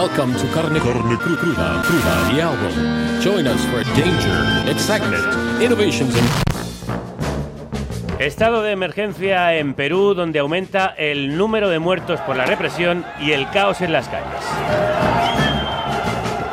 Welcome to Carne, Carne Cru- Cruda, Cruda, the album. Join us for danger, excitement, innovations, and Estado de emergencia en Perú, donde aumenta el número de muertos por la represión y el caos en las calles.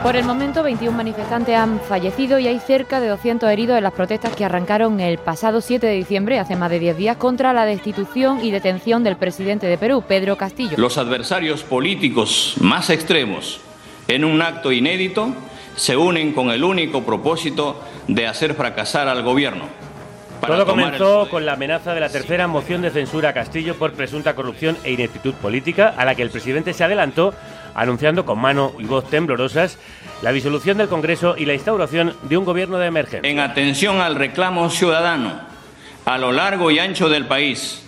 Por el momento, 21 manifestantes han fallecido y hay cerca de 200 heridos en las protestas que arrancaron el pasado 7 de diciembre, hace más de 10 días, contra la destitución y detención del presidente de Perú, Pedro Castillo. Los adversarios políticos más extremos, en un acto inédito, se unen con el único propósito de hacer fracasar al gobierno. Todo comenzó con la amenaza de la tercera moción de censura a Castillo por presunta corrupción e ineptitud política, a la que el presidente se adelantó anunciando con mano y voz temblorosas la disolución del Congreso y la instauración de un gobierno de emergencia. En atención al reclamo ciudadano, a lo largo y ancho del país,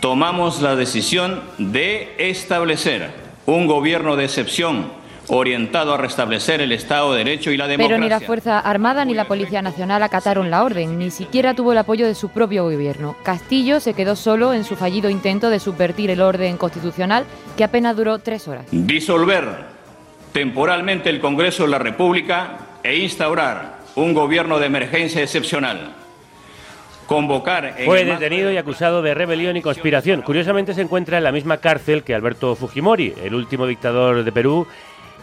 tomamos la decisión de establecer un gobierno de excepción orientado a restablecer el Estado de Derecho y la democracia. Pero ni la Fuerza Armada ni la Policía Nacional acataron la orden, ni siquiera tuvo el apoyo de su propio gobierno. Castillo se quedó solo en su fallido intento de subvertir el orden constitucional, que apenas duró tres horas. Disolver temporalmente el Congreso de la República e instaurar un gobierno de emergencia excepcional. Convocar en Fue detenido y acusado de rebelión y conspiración. Curiosamente se encuentra en la misma cárcel que Alberto Fujimori, el último dictador de Perú,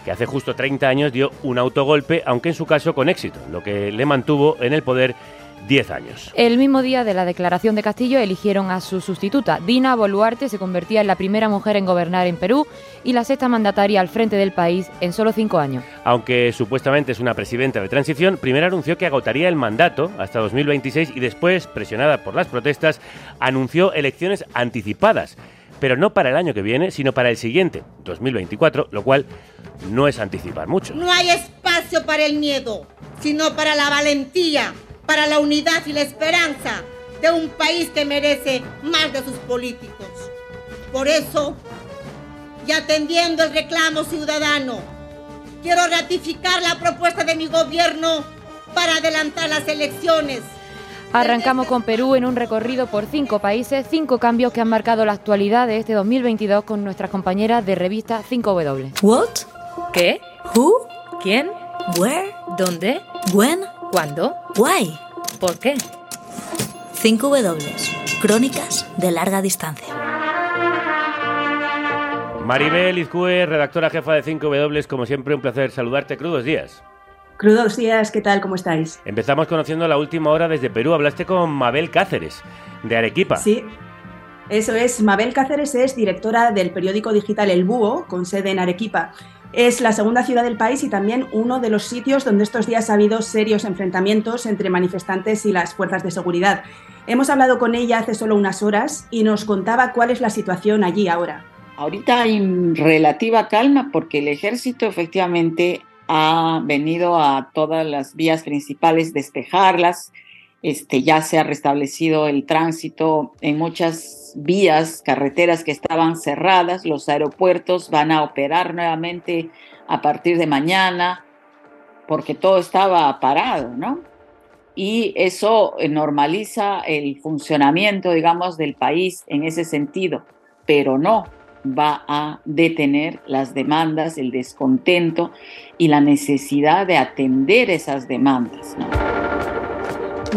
que hace justo 30 años dio un autogolpe, aunque en su caso con éxito, lo que le mantuvo en el poder 10 años. El mismo día de la declaración de Castillo eligieron a su sustituta. Dina Boluarte se convertía en la primera mujer en gobernar en Perú y la sexta mandataria al frente del país en solo cinco años. Aunque supuestamente es una presidenta de transición, primero anunció que agotaría el mandato hasta 2026 y después, presionada por las protestas, anunció elecciones anticipadas. Pero no para el año que viene, sino para el siguiente, 2024, lo cual no es anticipar mucho. No hay espacio para el miedo, sino para la valentía, para la unidad y la esperanza de un país que merece más de sus políticos. Por eso, y atendiendo el reclamo ciudadano, quiero ratificar la propuesta de mi gobierno para adelantar las elecciones. Arrancamos con Perú en un recorrido por cinco países, cinco cambios que han marcado la actualidad de este 2022 con nuestras compañeras de revista 5W. What? ¿Qué? Who? ¿Quién? Where? ¿Dónde? When? ¿Cuándo? Why? ¿Por qué? 5W. Crónicas de larga distancia. Maribel Izcue, redactora jefa de 5W, como siempre un placer saludarte. Crudos días. Crudos días, ¿qué tal? ¿Cómo estáis? Empezamos conociendo la última hora desde Perú. Hablaste con Mabel Cáceres, de Arequipa. Sí, eso es. Mabel Cáceres es directora del periódico digital El Búho, con sede en Arequipa. Es la segunda ciudad del país y también uno de los sitios donde estos días ha habido serios enfrentamientos entre manifestantes y las fuerzas de seguridad. Hemos hablado con ella hace solo unas horas y nos contaba cuál es la situación allí ahora. Ahorita hay relativa calma porque el ejército efectivamente ha venido a todas las vías principales despejarlas. Este, ya se ha restablecido el tránsito en muchas vías, carreteras que estaban cerradas. Los aeropuertos van a operar nuevamente a partir de mañana porque todo estaba parado, ¿no? Y eso normaliza el funcionamiento, digamos, del país en ese sentido, pero no va a detener las demandas, el descontento y la necesidad de atender esas demandas. ¿no?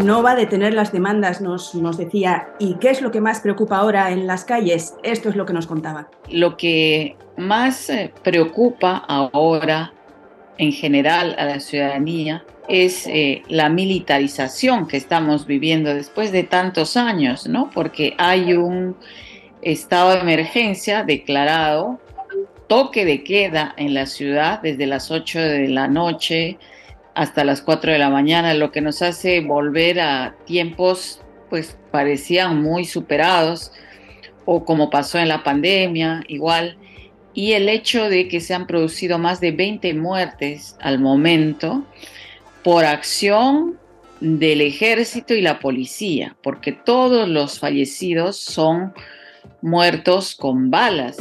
No va a detener las demandas, nos, nos decía. ¿Y qué es lo que más preocupa ahora en las calles? Esto es lo que nos contaba. Lo que más eh, preocupa ahora en general a la ciudadanía es eh, la militarización que estamos viviendo después de tantos años, ¿no? Porque hay un estado de emergencia declarado, toque de queda en la ciudad desde las 8 de la noche hasta las 4 de la mañana, lo que nos hace volver a tiempos pues parecían muy superados o como pasó en la pandemia, igual. y el hecho de que se han producido más de 20 muertes al momento por acción del ejército y la policía, porque todos los fallecidos son muertos con balas.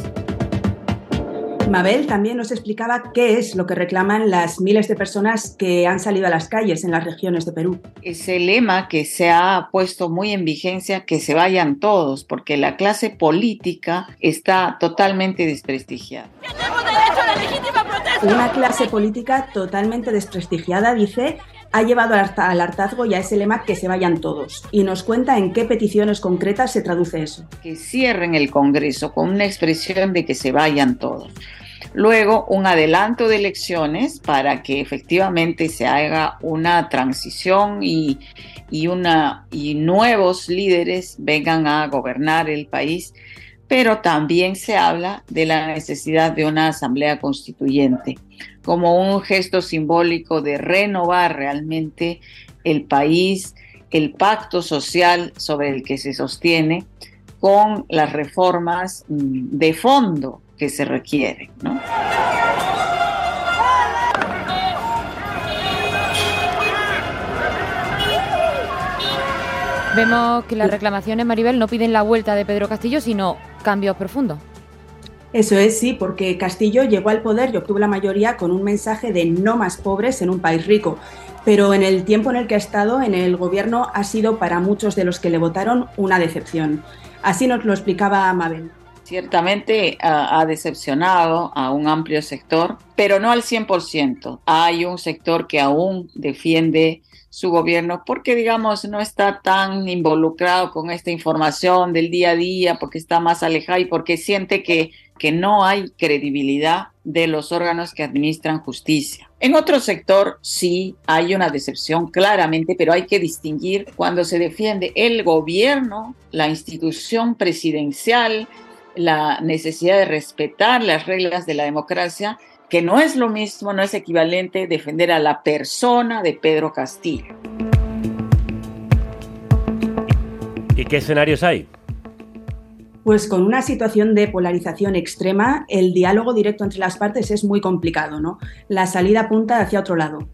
Mabel también nos explicaba qué es lo que reclaman las miles de personas que han salido a las calles en las regiones de Perú. Ese lema que se ha puesto muy en vigencia, que se vayan todos, porque la clase política está totalmente desprestigiada. Una clase política totalmente desprestigiada, dice, ha llevado al hartazgo y a ese lema que se vayan todos. Y nos cuenta en qué peticiones concretas se traduce eso. Que cierren el Congreso con una expresión de que se vayan todos. Luego, un adelanto de elecciones para que efectivamente se haga una transición y, una, y nuevos líderes vengan a gobernar el país. Pero también se habla de la necesidad de una asamblea constituyente como un gesto simbólico de renovar realmente el país, el pacto social sobre el que se sostiene con las reformas mm, de fondo que se requieren. Vemos que las reclamaciones, Maribel, no piden la vuelta de Pedro Castillo, sino cambios profundos. Eso es, sí, porque Castillo llegó al poder y obtuvo la mayoría con un mensaje de no más pobres en un país rico. Pero en el tiempo en el que ha estado en el gobierno ha sido para muchos de los que le votaron una decepción. Así nos lo explicaba Mabel. Ciertamente ha decepcionado a un amplio sector, pero no al 100%. Hay un sector que aún defiende su gobierno porque, digamos, no está tan involucrado con esta información del día a día, porque está más alejado y porque siente que, que no hay credibilidad de los órganos que administran justicia. En otro sector sí hay una decepción claramente, pero hay que distinguir cuando se defiende el gobierno, la institución presidencial, la necesidad de respetar las reglas de la democracia que no es lo mismo, no es equivalente defender a la persona de Pedro Castillo. ¿Y qué escenarios hay? Pues con una situación de polarización extrema, el diálogo directo entre las partes es muy complicado, ¿no? La salida apunta hacia otro lado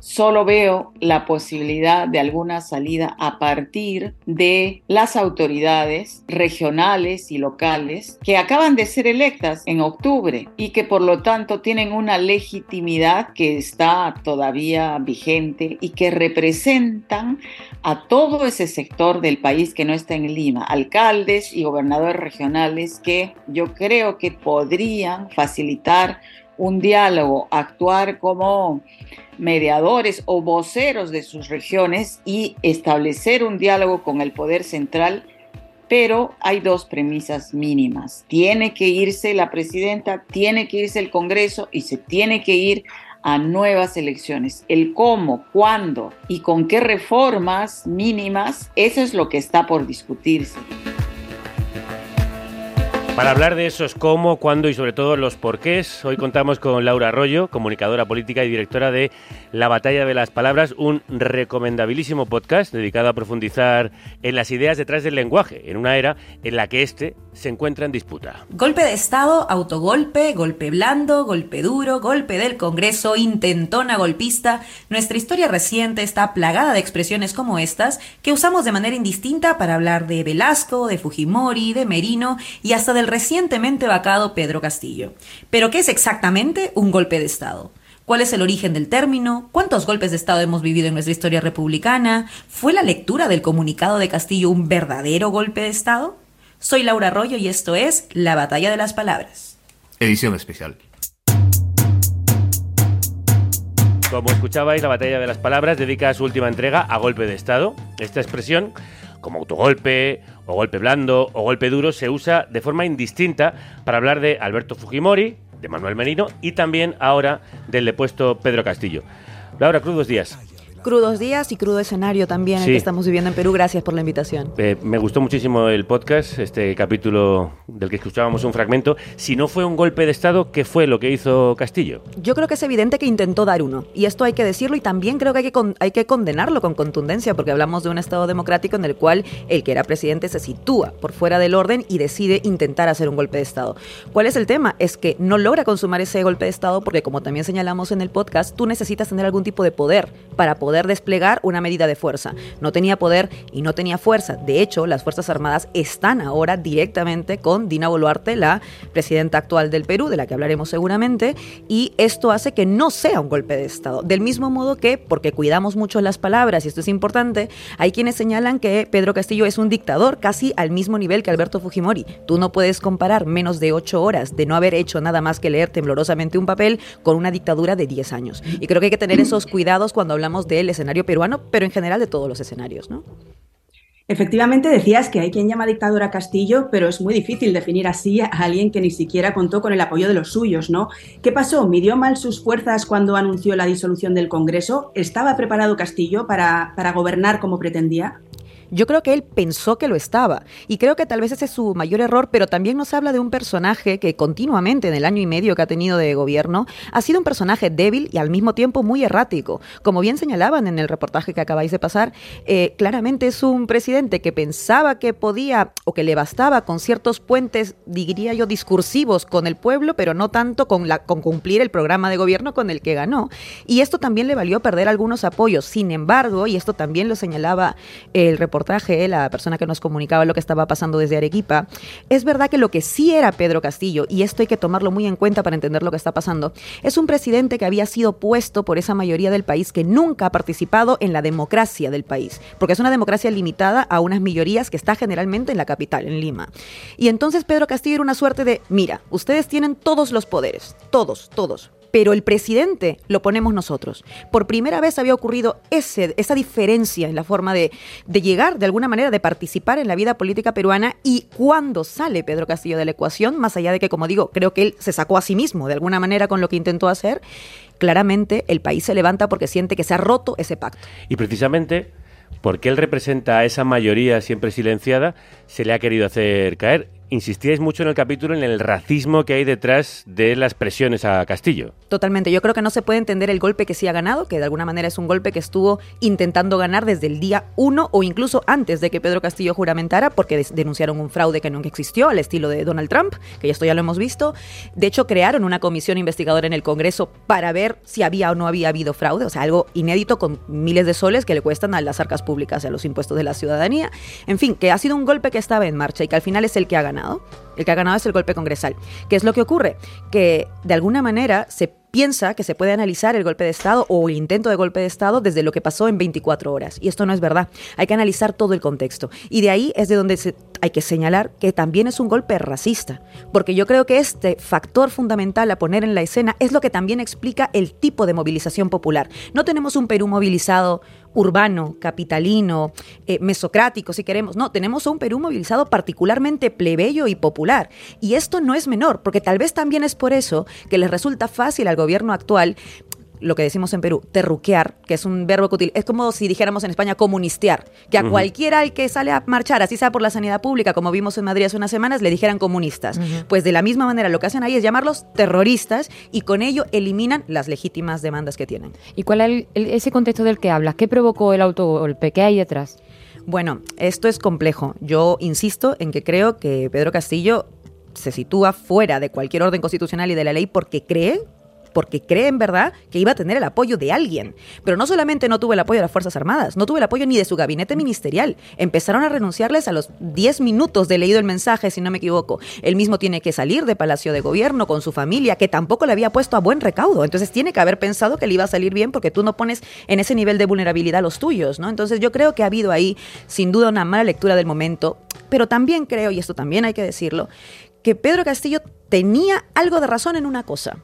solo veo la posibilidad de alguna salida a partir de las autoridades regionales y locales que acaban de ser electas en octubre y que por lo tanto tienen una legitimidad que está todavía vigente y que representan a todo ese sector del país que no está en Lima, alcaldes y gobernadores regionales que yo creo que podrían facilitar un diálogo, actuar como mediadores o voceros de sus regiones y establecer un diálogo con el poder central, pero hay dos premisas mínimas. Tiene que irse la presidenta, tiene que irse el Congreso y se tiene que ir a nuevas elecciones. El cómo, cuándo y con qué reformas mínimas, eso es lo que está por discutirse. Para hablar de esos cómo, cuándo y sobre todo los porqués, hoy contamos con Laura Arroyo, comunicadora política y directora de La Batalla de las Palabras, un recomendabilísimo podcast dedicado a profundizar en las ideas detrás del lenguaje, en una era en la que éste se encuentra en disputa. Golpe de Estado, autogolpe, golpe blando, golpe duro, golpe del Congreso, intentona golpista. Nuestra historia reciente está plagada de expresiones como estas que usamos de manera indistinta para hablar de Velasco, de Fujimori, de Merino y hasta del recientemente vacado Pedro Castillo. Pero ¿qué es exactamente un golpe de Estado? ¿Cuál es el origen del término? ¿Cuántos golpes de Estado hemos vivido en nuestra historia republicana? ¿Fue la lectura del comunicado de Castillo un verdadero golpe de Estado? Soy Laura Arroyo y esto es La Batalla de las Palabras. Edición especial. Como escuchabais, la batalla de las palabras dedica su última entrega a golpe de Estado. Esta expresión como autogolpe, o golpe blando, o golpe duro, se usa de forma indistinta para hablar de Alberto Fujimori, de Manuel Merino y también ahora del depuesto Pedro Castillo. Laura Cruz, dos días. Crudos días y crudo escenario también el Sí. que estamos viviendo en Perú. Gracias por la invitación. Eh, me gustó muchísimo el podcast, este capítulo del que escuchábamos un fragmento. Si no fue un golpe de Estado, ¿qué fue lo que hizo Castillo? Yo creo que es evidente que intentó dar uno, y esto hay que decirlo, y también creo que hay que, con- hay que condenarlo con contundencia, porque hablamos de un Estado democrático en el cual el que era presidente se sitúa por fuera del orden y decide intentar hacer un golpe de Estado. ¿Cuál es el tema? Es que no logra consumar ese golpe de Estado porque, como también señalamos en el podcast, tú necesitas tener algún tipo de poder para poder desplegar una medida de fuerza. No tenía poder y no tenía fuerza. De hecho, las Fuerzas Armadas están ahora directamente con Dina Boluarte, la presidenta actual del Perú, de la que hablaremos seguramente, y esto hace que no sea un golpe de Estado. Del mismo modo que, porque cuidamos mucho las palabras, y esto es importante, hay quienes señalan que Pedro Castillo es un dictador casi al mismo nivel que Alberto Fujimori. Tú no puedes comparar menos de ocho horas de no haber hecho nada más que leer temblorosamente un papel con una dictadura de 10 años. Y creo que hay que tener esos cuidados cuando hablamos del escenario peruano, pero en general de todos los escenarios, ¿no? Efectivamente, decías que hay quien llama dictador a Castillo, pero es muy difícil definir así a alguien que ni siquiera contó con el apoyo de los suyos, ¿no? ¿Qué pasó? ¿Midió mal sus fuerzas cuando anunció la disolución del Congreso? ¿Estaba preparado Castillo para, para gobernar como pretendía? Yo creo que él pensó que lo estaba y creo que tal vez ese es su mayor error, pero también nos habla de un personaje que continuamente en el año y medio que ha tenido de gobierno ha sido un personaje débil y al mismo tiempo muy errático. Como bien señalaban en el reportaje que acabáis de pasar, eh, claramente es un presidente que pensaba que podía o que le bastaba con ciertos puentes, diría yo, discursivos con el pueblo, pero no tanto con, la, con cumplir el programa de gobierno con el que ganó. Y esto también le valió perder algunos apoyos. Sin embargo, y esto también lo señalaba el reportaje, la persona que nos comunicaba lo que estaba pasando desde Arequipa, es verdad que lo que sí era Pedro Castillo, y esto hay que tomarlo muy en cuenta para entender lo que está pasando, es un presidente que había sido puesto por esa mayoría del país que nunca ha participado en la democracia del país, porque es una democracia limitada a unas mayorías que está generalmente en la capital, en Lima. Y entonces Pedro Castillo era una suerte de, mira, ustedes tienen todos los poderes, todos, todos, pero el presidente lo ponemos nosotros. Por primera vez había ocurrido ese, esa diferencia en la forma de, de, llegar, de alguna manera, de participar en la vida política peruana y cuando sale Pedro Castillo de la ecuación, más allá de que, como digo, creo que él se sacó a sí mismo de alguna manera con lo que intentó hacer, claramente el país se levanta porque siente que se ha roto ese pacto. Y precisamente porque él representa a esa mayoría siempre silenciada, se le ha querido hacer caer. Insistíais mucho en el capítulo en el racismo que hay detrás de las presiones a Castillo. Totalmente. Yo creo que no se puede entender el golpe que sí ha ganado, que de alguna manera es un golpe que estuvo intentando ganar desde el día uno o incluso antes de que Pedro Castillo juramentara, porque denunciaron un fraude que nunca existió, al estilo de Donald Trump, que esto ya lo hemos visto. De hecho, crearon una comisión investigadora en el Congreso para ver si había o no había habido fraude, o sea, algo inédito con miles de soles que le cuestan a las arcas públicas y a los impuestos de la ciudadanía. En fin, que ha sido un golpe que estaba en marcha y que al final es el que ha ganado. El que ha ganado es el golpe congresal. ¿Qué es lo que ocurre? Que de alguna manera se piensa que se puede analizar el golpe de Estado o el intento de golpe de Estado desde lo que pasó en 24 horas. Y esto no es verdad. Hay que analizar todo el contexto. Y de ahí es de donde hay que señalar que también es un golpe racista. Porque yo creo que este factor fundamental a poner en la escena es lo que también explica el tipo de movilización popular. No tenemos un Perú movilizado urbano, capitalino, eh, mesocrático, si queremos. No, tenemos un Perú movilizado particularmente plebeyo y popular. Y esto no es menor, porque tal vez también es por eso que les resulta fácil al gobierno actual lo que decimos en Perú, terruquear, que es un verbo que utiliza, es como si dijéramos en España comunistear, que a uh -huh. cualquiera al que sale a marchar, así sea por la sanidad pública, como vimos en Madrid hace unas semanas, le dijeran comunistas. Uh -huh. Pues de la misma manera lo que hacen ahí es llamarlos terroristas y con ello eliminan las legítimas demandas que tienen. ¿Y cuál es el, el, ese contexto del que hablas? ¿Qué provocó el autogolpe? ¿Qué hay detrás? Bueno, esto es complejo. Yo insisto en que creo que Pedro Castillo se sitúa fuera de cualquier orden constitucional y de la ley porque cree porque cree en verdad que iba a tener el apoyo de alguien. Pero no solamente no tuvo el apoyo de las Fuerzas Armadas, no tuvo el apoyo ni de su gabinete ministerial. Empezaron a renunciarles a los 10 minutos de leído el mensaje, si no me equivoco. Él mismo tiene que salir de Palacio de Gobierno con su familia, que tampoco le había puesto a buen recaudo. Entonces tiene que haber pensado que le iba a salir bien porque tú no pones en ese nivel de vulnerabilidad los tuyos, ¿no? Entonces yo creo que ha habido ahí, sin duda, una mala lectura del momento. Pero también creo, y esto también hay que decirlo, que Pedro Castillo tenía algo de razón en una cosa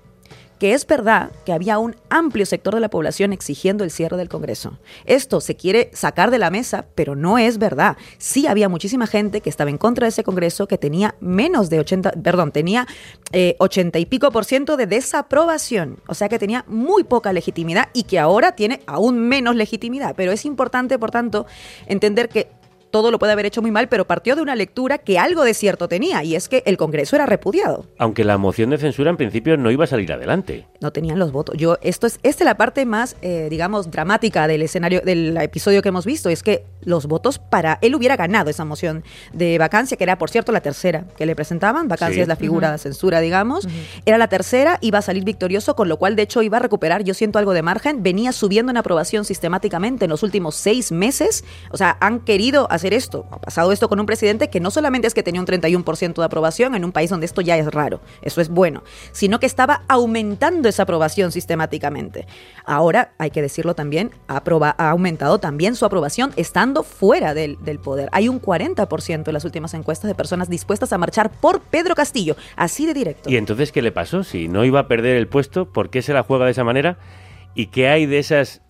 porque es verdad que había un amplio sector de la población exigiendo el cierre del Congreso. Esto se quiere sacar de la mesa, pero no es verdad. Sí había muchísima gente que estaba en contra de ese Congreso, que tenía menos de 80, perdón, tenía eh, 80 y pico por ciento de desaprobación, o sea que tenía muy poca legitimidad y que ahora tiene aún menos legitimidad. Pero es importante, por tanto, entender que todo lo puede haber hecho muy mal, pero partió de una lectura que algo de cierto tenía, y es que el Congreso era repudiado. Aunque la moción de censura en principio no iba a salir adelante. No tenían los votos. Yo, esto es, esta es la parte más, eh, digamos, dramática del escenario, del episodio que hemos visto, es que los votos para él hubiera ganado esa moción de vacancia, que era, por cierto, la tercera que le presentaban. Vacancia Sí. es la figura de censura, digamos. Era la tercera, iba a salir victorioso, con lo cual, de hecho, iba a recuperar, yo siento algo de margen, venía subiendo en aprobación sistemáticamente en los últimos seis meses. O sea, han querido esto. Ha pasado esto con un presidente que no solamente es que tenía un 31% de aprobación en un país donde esto ya es raro, eso es bueno, sino que estaba aumentando esa aprobación sistemáticamente. Ahora, hay que decirlo también, ha aumentado también su aprobación estando fuera del, del poder. Hay un 40% en las últimas encuestas de personas dispuestas a marchar por Pedro Castillo, así de directo. ¿Y entonces qué le pasó? Si no iba a perder el puesto, ¿por qué se la juega de esa manera? ¿Y qué hay de esas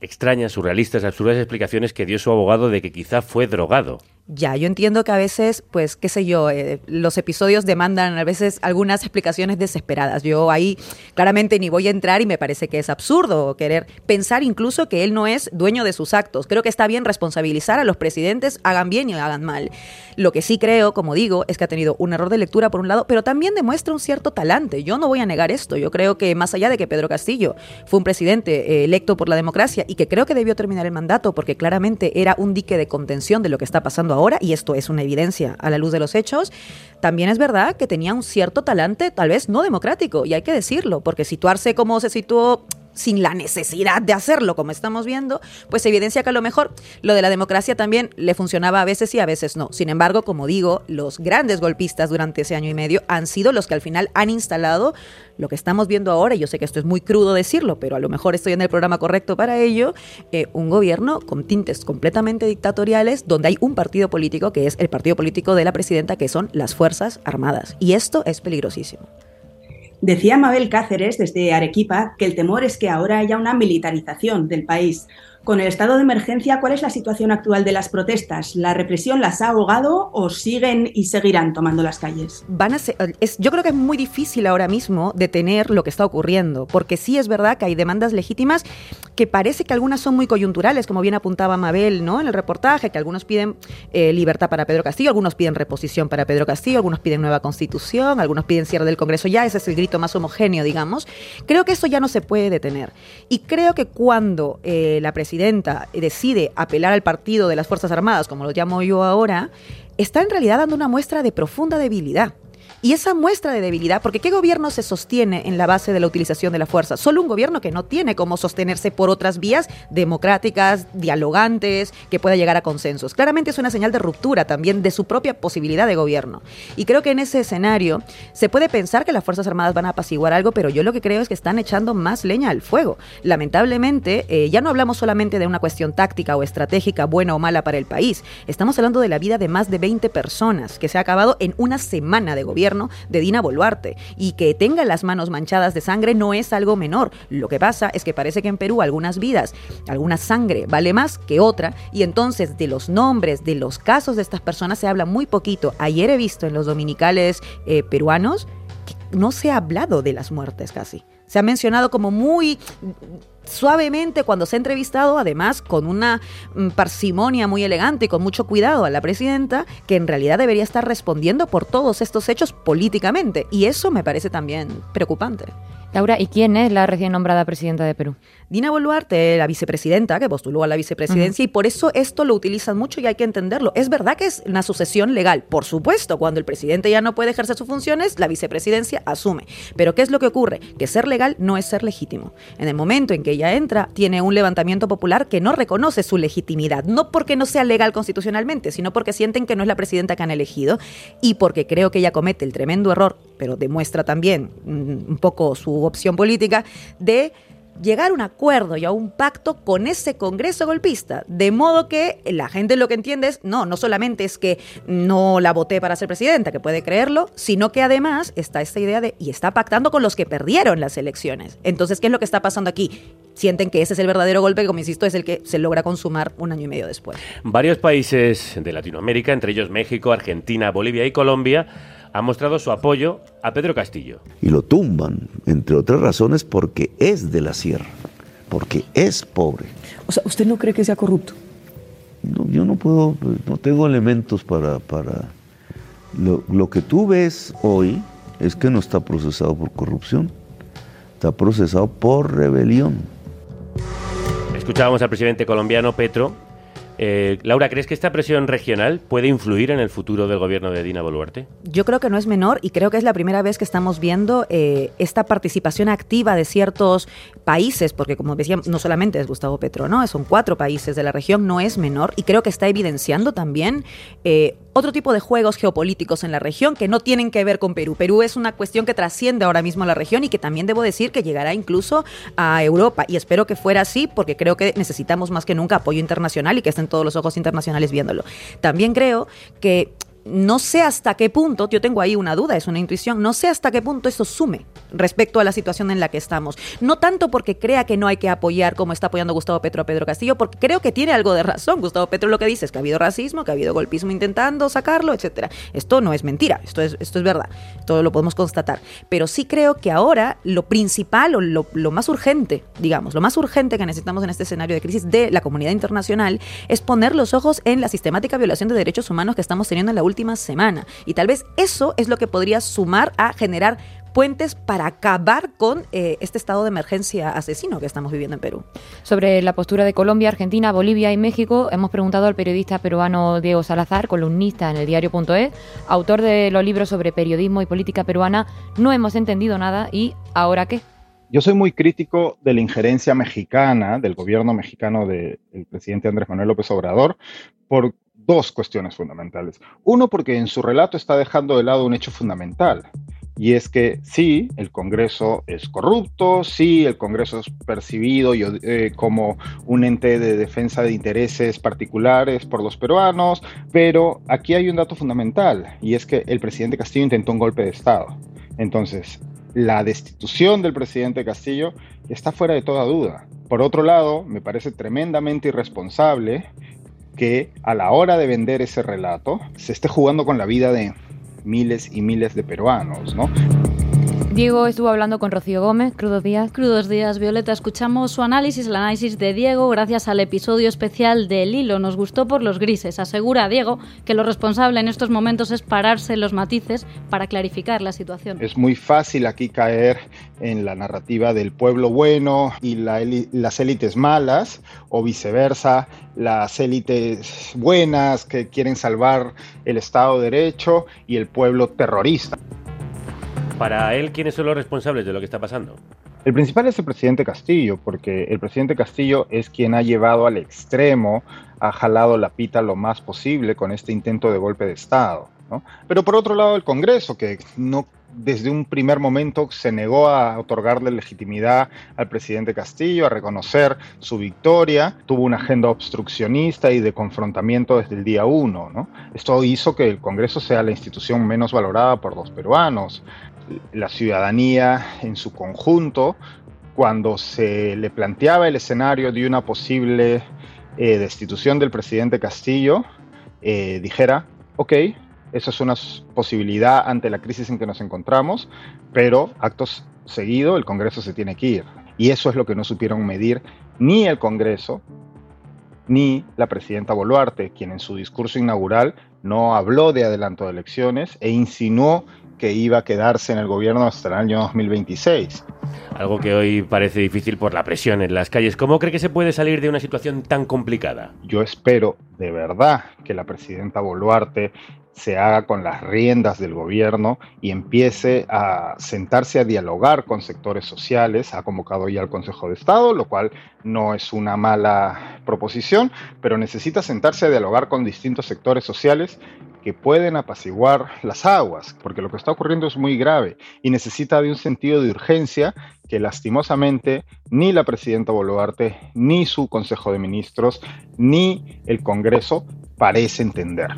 extrañas, surrealistas, absurdas explicaciones que dio su abogado de que quizá fue drogado? Ya, yo entiendo que a veces, pues, qué sé yo, eh, los episodios demandan a veces algunas explicaciones desesperadas. Yo ahí claramente ni voy a entrar y me parece que es absurdo querer pensar incluso que él no es dueño de sus actos. Creo que está bien responsabilizar a los presidentes, hagan bien y hagan mal. Lo que sí creo, como digo, es que ha tenido un error de lectura por un lado, pero también demuestra un cierto talante. Yo no voy a negar esto. Yo creo que más allá de que Pedro Castillo fue un presidente eh, electo por la democracia y que creo que debió terminar el mandato porque claramente era un dique de contención de lo que está pasando ahora, y esto es una evidencia a la luz de los hechos, también es verdad que tenía un cierto talante, tal vez no democrático, y hay que decirlo, porque situarse como se situó sin la necesidad de hacerlo, como estamos viendo, pues evidencia que a lo mejor lo de la democracia también le funcionaba a veces y a veces no. Sin embargo, como digo, los grandes golpistas durante ese año y medio han sido los que al final han instalado lo que estamos viendo ahora, y yo sé que esto es muy crudo decirlo, pero a lo mejor estoy en el programa correcto para ello, eh, un gobierno con tintes completamente dictatoriales, donde hay un partido político que es el partido político de la presidenta, que son las Fuerzas Armadas. Y esto es peligrosísimo. Decía Mabel Cáceres desde Arequipa que el temor es que ahora haya una militarización del país. Con el estado de emergencia, ¿cuál es la situación actual de las protestas? ¿La represión las ha ahogado o siguen y seguirán tomando las calles? Van a ser- es, yo creo que es muy difícil ahora mismo detener lo que está ocurriendo, porque sí es verdad que hay demandas legítimas que parece que algunas son muy coyunturales, como bien apuntaba Mabel ¿no? en el reportaje, que algunos piden eh, libertad para Pedro Castillo, algunos piden reposición para Pedro Castillo, algunos piden nueva constitución, algunos piden cierre del Congreso ya, ese es el grito más homogéneo, digamos. Creo que eso ya no se puede detener. Y creo que cuando eh, la presidenta decide apelar al partido de las Fuerzas Armadas, como lo llamo yo ahora, está en realidad dando una muestra de profunda debilidad. Y esa muestra de debilidad, porque ¿qué gobierno se sostiene en la base de la utilización de la fuerza? Solo un gobierno que no tiene cómo sostenerse por otras vías democráticas, dialogantes, que pueda llegar a consensos. Claramente es una señal de ruptura también de su propia posibilidad de gobierno. Y creo que en ese escenario se puede pensar que las Fuerzas Armadas van a apaciguar algo, pero yo lo que creo es que están echando más leña al fuego. Lamentablemente, eh, ya no hablamos solamente de una cuestión táctica o estratégica, buena o mala para el país. Estamos hablando de la vida de más de 20 personas que se ha acabado en una semana de gobierno de Dina Boluarte. Y que tenga las manos manchadas de sangre no es algo menor. Lo que pasa es que parece que en Perú algunas vidas, alguna sangre vale más que otra. Y entonces de los nombres, de los casos de estas personas se habla muy poquito. Ayer he visto en los dominicales eh, peruanos que no se ha hablado de las muertes casi. Se ha mencionado como muy suavemente cuando se ha entrevistado, además con una mm, parsimonia muy elegante y con mucho cuidado a la presidenta, que en realidad debería estar respondiendo por todos estos hechos políticamente. Y eso me parece también preocupante. Laura, ¿y quién es la recién nombrada presidenta de Perú? Dina Boluarte, la vicepresidenta, que postuló a la vicepresidencia, y por eso esto lo utilizan mucho y hay que entenderlo. Es verdad que es una sucesión legal, por supuesto, cuando el presidente ya no puede ejercer sus funciones, la vicepresidencia asume. Pero ¿qué es lo que ocurre? Que ser legal no es ser legítimo. En el momento en que ella entra, tiene un levantamiento popular que no reconoce su legitimidad, no porque no sea legal constitucionalmente, sino porque sienten que no es la presidenta que han elegido y porque creo que ella comete el tremendo error, pero demuestra también mm, un poco su opción política, de llegar a un acuerdo y a un pacto con ese Congreso golpista. De modo que la gente lo que entiende es, no, no solamente es que no la voté para ser presidenta, que puede creerlo, sino que además está esta idea de, y está pactando con los que perdieron las elecciones. Entonces, ¿qué es lo que está pasando aquí? Sienten que ese es el verdadero golpe, como insisto, es el que se logra consumar un año y medio después. Varios países de Latinoamérica, entre ellos México, Argentina, Bolivia y Colombia, han mostrado su apoyo a Pedro Castillo. Y lo tumban, entre otras razones, porque es de la sierra, porque es pobre. O sea, ¿usted no cree que sea corrupto? No, yo no puedo, no tengo elementos para... para... Lo, lo que tú ves hoy es que no está procesado por corrupción, está procesado por rebelión. Escuchábamos al presidente colombiano Petro. Eh, Laura, ¿crees que esta presión regional puede influir en el futuro del gobierno de Dina Boluarte? Yo creo que no es menor y creo que es la primera vez que estamos viendo eh, esta participación activa de ciertos países, porque como decía, no solamente es Gustavo Petro, ¿no? Son cuatro países de la región, no es menor y creo que está evidenciando también eh, otro tipo de juegos geopolíticos en la región que no tienen que ver con Perú. Perú es una cuestión que trasciende ahora mismo a la región y que también debo decir que llegará incluso a Europa. Y espero que fuera así porque creo que necesitamos más que nunca apoyo internacional y que estén todos los ojos internacionales viéndolo. También creo que no sé hasta qué punto, yo tengo ahí una duda, es una intuición, no sé hasta qué punto eso sume respecto a la situación en la que estamos. No tanto porque crea que no hay que apoyar como está apoyando Gustavo Petro a Pedro Castillo, porque creo que tiene algo de razón. Gustavo Petro lo que dice es que ha habido racismo, que ha habido golpismo intentando sacarlo, etcétera. Esto no es mentira, esto es, esto es verdad, todo lo podemos constatar. Pero sí creo que ahora lo principal o lo, lo más urgente, digamos, lo más urgente que necesitamos en este escenario de crisis de la comunidad internacional es poner los ojos en la sistemática violación de derechos humanos que estamos teniendo en la última semana. Y tal vez eso es lo que podría sumar a generar puentes para acabar con eh, este estado de emergencia asesino que estamos viviendo en Perú. Sobre la postura de Colombia, Argentina, Bolivia y México, hemos preguntado al periodista peruano Diego Salazar, columnista en el diario.es, autor de los libros sobre periodismo y política peruana. No hemos entendido nada y ¿ahora qué? Yo soy muy crítico de la injerencia mexicana, del gobierno mexicano del presidente Andrés Manuel López Obrador, por dos cuestiones fundamentales. Uno, porque en su relato está dejando de lado un hecho fundamental, y es que sí, el Congreso es corrupto, sí, el Congreso es percibido eh, como un ente de defensa de intereses particulares por los peruanos, pero aquí hay un dato fundamental, y es que el presidente Castillo intentó un golpe de Estado. Entonces, la destitución del presidente Castillo está fuera de toda duda. Por otro lado, me parece tremendamente irresponsable que a la hora de vender ese relato se esté jugando con la vida de miles y miles de peruanos, ¿no? Diego estuvo hablando con Rocío Gómez. Crudos días. Crudos días, Violeta. Escuchamos su análisis, el análisis de Diego, gracias al episodio especial del hilo. Nos gustó por los grises. Asegura Diego que lo responsable en estos momentos es pararse los matices para clarificar la situación. Es muy fácil aquí caer en la narrativa del pueblo bueno y las élites malas, o viceversa, las élites buenas que quieren salvar el Estado de Derecho y el pueblo terrorista. Para él, ¿quiénes son los responsables de lo que está pasando? El principal es el presidente Castillo, porque el presidente Castillo es quien ha llevado al extremo, ha jalado la pita lo más posible con este intento de golpe de Estado. Pero por otro lado, el Congreso, que no desde un primer momento se negó a otorgarle legitimidad al presidente Castillo, a reconocer su victoria, tuvo una agenda obstruccionista y de confrontamiento desde el día uno. ¿no? Esto hizo que el Congreso sea la institución menos valorada por los peruanos la ciudadanía en su conjunto, cuando se le planteaba el escenario de una posible eh, destitución del presidente Castillo, eh, dijera, ok, esa es una posibilidad ante la crisis en que nos encontramos, pero actos seguido el Congreso se tiene que ir. Y eso es lo que no supieron medir ni el Congreso ni la presidenta Boluarte, quien en su discurso inaugural no habló de adelanto de elecciones e insinuó que iba a quedarse en el gobierno hasta el año 2026. Algo que hoy parece difícil por la presión en las calles. ¿Cómo cree que se puede salir de una situación tan complicada? Yo espero de verdad que la presidenta Boluarte se haga con las riendas del gobierno y empiece a sentarse a dialogar con sectores sociales. Ha convocado ya al Consejo de Estado, lo cual no es una mala proposición, pero necesita sentarse a dialogar con distintos sectores sociales que pueden apaciguar las aguas, porque lo que está ocurriendo es muy grave y necesita de un sentido de urgencia que lastimosamente ni la presidenta Boluarte, ni su Consejo de Ministros, ni el Congreso parece entender.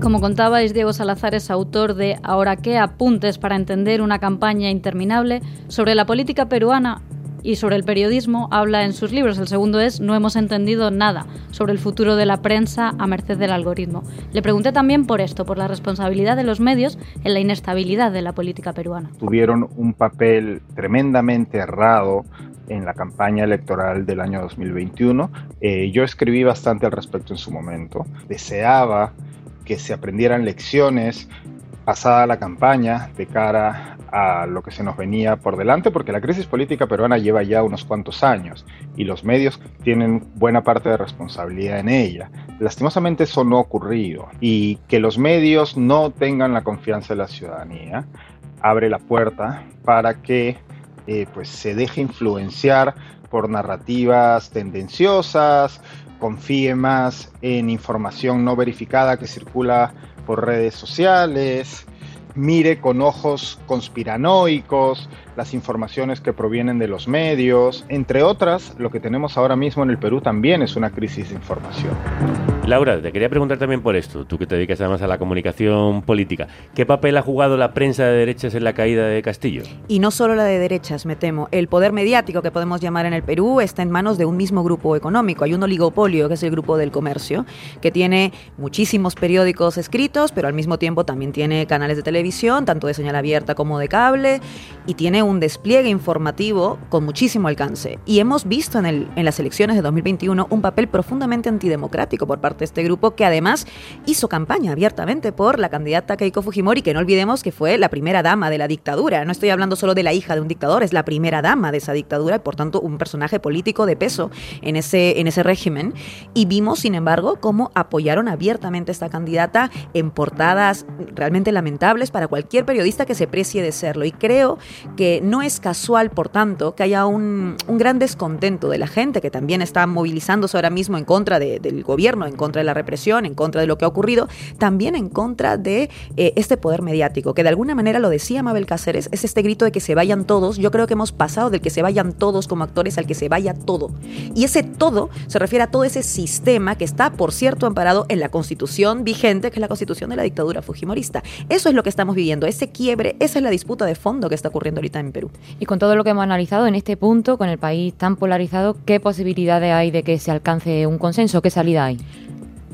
Como contabais, Diego Salazar es autor de Ahora qué, apuntes para entender una campaña interminable sobre la política peruana y sobre el periodismo habla en sus libros. El segundo es No hemos entendido nada sobre el futuro de la prensa a merced del algoritmo. Le pregunté también por esto, por la responsabilidad de los medios en la inestabilidad de la política peruana. Tuvieron un papel tremendamente errado en la campaña electoral del año 2021. Eh, yo escribí bastante al respecto en su momento. Deseaba que se aprendieran lecciones pasada la campaña de cara a lo que se nos venía por delante, porque la crisis política peruana lleva ya unos cuantos años y los medios tienen buena parte de responsabilidad en ella. Lastimosamente eso no ha ocurrido y que los medios no tengan la confianza de la ciudadanía abre la puerta para que eh, pues se deje influenciar por narrativas tendenciosas, confíe más en información no verificada que circula por redes sociales, mire con ojos conspiranoicos las informaciones que provienen de los medios. Entre otras, lo que tenemos ahora mismo en el Perú también es una crisis de información. Laura, te quería preguntar también por esto, tú que te dedicas además a la comunicación política. ¿Qué papel ha jugado la prensa de derechas en la caída de Castillo? Y no solo la de derechas, me temo. El poder mediático que podemos llamar en el Perú está en manos de un mismo grupo económico. Hay un oligopolio, que es el grupo del comercio, que tiene muchísimos periódicos escritos, pero al mismo tiempo también tiene canales de televisión, tanto de señal abierta como de cable, y tiene un despliegue informativo con muchísimo alcance. Y hemos visto en, el, en las elecciones de 2021 un papel profundamente antidemocrático por parte de este grupo que además hizo campaña abiertamente por la candidata Keiko Fujimori, que no olvidemos que fue la primera dama de la dictadura. No estoy hablando solo de la hija de un dictador, es la primera dama de esa dictadura y por tanto un personaje político de peso en ese, en ese régimen. Y vimos, sin embargo, cómo apoyaron abiertamente a esta candidata en portadas realmente lamentables para cualquier periodista que se precie de serlo. Y creo que no es casual, por tanto, que haya un, un gran descontento de la gente que también está movilizándose ahora mismo en contra de, del gobierno, en contra de la represión, en contra de lo que ha ocurrido, también en contra de eh, este poder mediático, que de alguna manera lo decía Mabel Cáceres, es este grito de que se vayan todos. Yo creo que hemos pasado del que se vayan todos como actores al que se vaya todo. Y ese todo se refiere a todo ese sistema que está, por cierto, amparado en la constitución vigente, que es la constitución de la dictadura fujimorista. Eso es lo que estamos viviendo, ese quiebre, esa es la disputa de fondo que está ocurriendo ahorita en Perú. Y con todo lo que hemos analizado en este punto, con el país tan polarizado, ¿qué posibilidades hay de que se alcance un consenso? ¿Qué salida hay?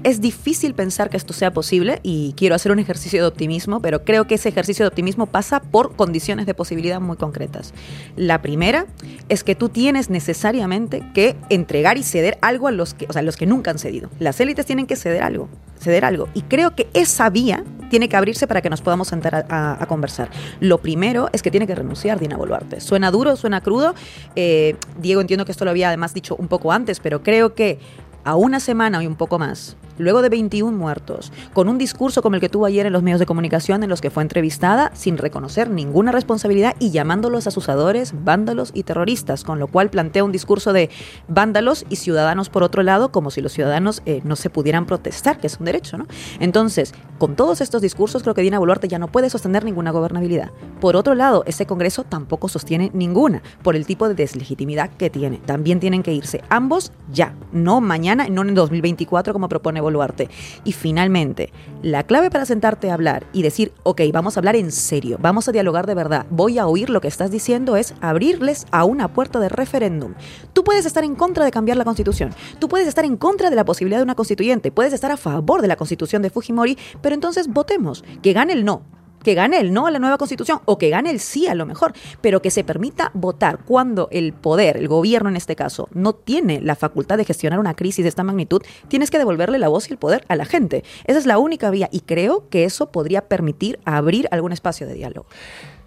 Es difícil pensar que esto sea posible y quiero hacer un ejercicio de optimismo, pero creo que ese ejercicio de optimismo pasa por condiciones de posibilidad muy concretas. La primera es que tú tienes necesariamente que entregar y ceder algo a los que, o sea, los que nunca han cedido. Las élites tienen que ceder algo, ceder algo. Y creo que esa vía tiene que abrirse para que nos podamos sentar a, conversar. Lo primero es que tiene que renunciar Dina Boluarte. Suena duro, suena crudo. Eh, Diego entiendo que esto lo había además dicho un poco antes, pero creo que a una semana y un poco más, luego de 21 muertos, con un discurso como el que tuvo ayer en los medios de comunicación en los que fue entrevistada sin reconocer ninguna responsabilidad y llamándolos asusadores, vándalos y terroristas, con lo cual plantea un discurso de vándalos y ciudadanos por otro lado, como si los ciudadanos eh, no se pudieran protestar, que es un derecho, ¿no? Entonces, con todos estos discursos, creo que Dina Boluarte ya no puede sostener ninguna gobernabilidad. Por otro lado, ese Congreso tampoco sostiene ninguna, por el tipo de deslegitimidad que tiene. También tienen que irse ambos ya, no mañana no en 2024 como propone Boluarte. Y finalmente, la clave para sentarte a hablar y decir, ok, vamos a hablar en serio, vamos a dialogar de verdad, voy a oír lo que estás diciendo es abrirles a una puerta de referéndum. Tú puedes estar en contra de cambiar la constitución, tú puedes estar en contra de la posibilidad de una constituyente, puedes estar a favor de la constitución de Fujimori, pero entonces votemos, que gane el no, que gane el no a la nueva constitución o que gane el sí a lo mejor, pero que se permita votar cuando el poder, el gobierno en este caso, no tiene la facultad de gestionar una crisis de esta magnitud, tienes que devolverle la voz y el poder a la gente. Esa es la única vía y creo que eso podría permitir abrir algún espacio de diálogo.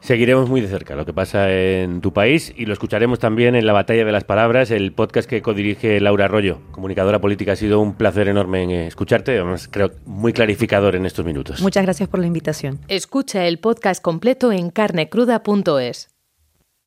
Seguiremos muy de cerca lo que pasa en tu país y lo escucharemos también en La Batalla de las Palabras, el podcast que codirige Laura Arroyo, comunicadora política. Ha sido un placer enorme en escucharte, además creo muy clarificador en estos minutos. Muchas gracias por la invitación. Escucha el podcast completo en carnecruda.es.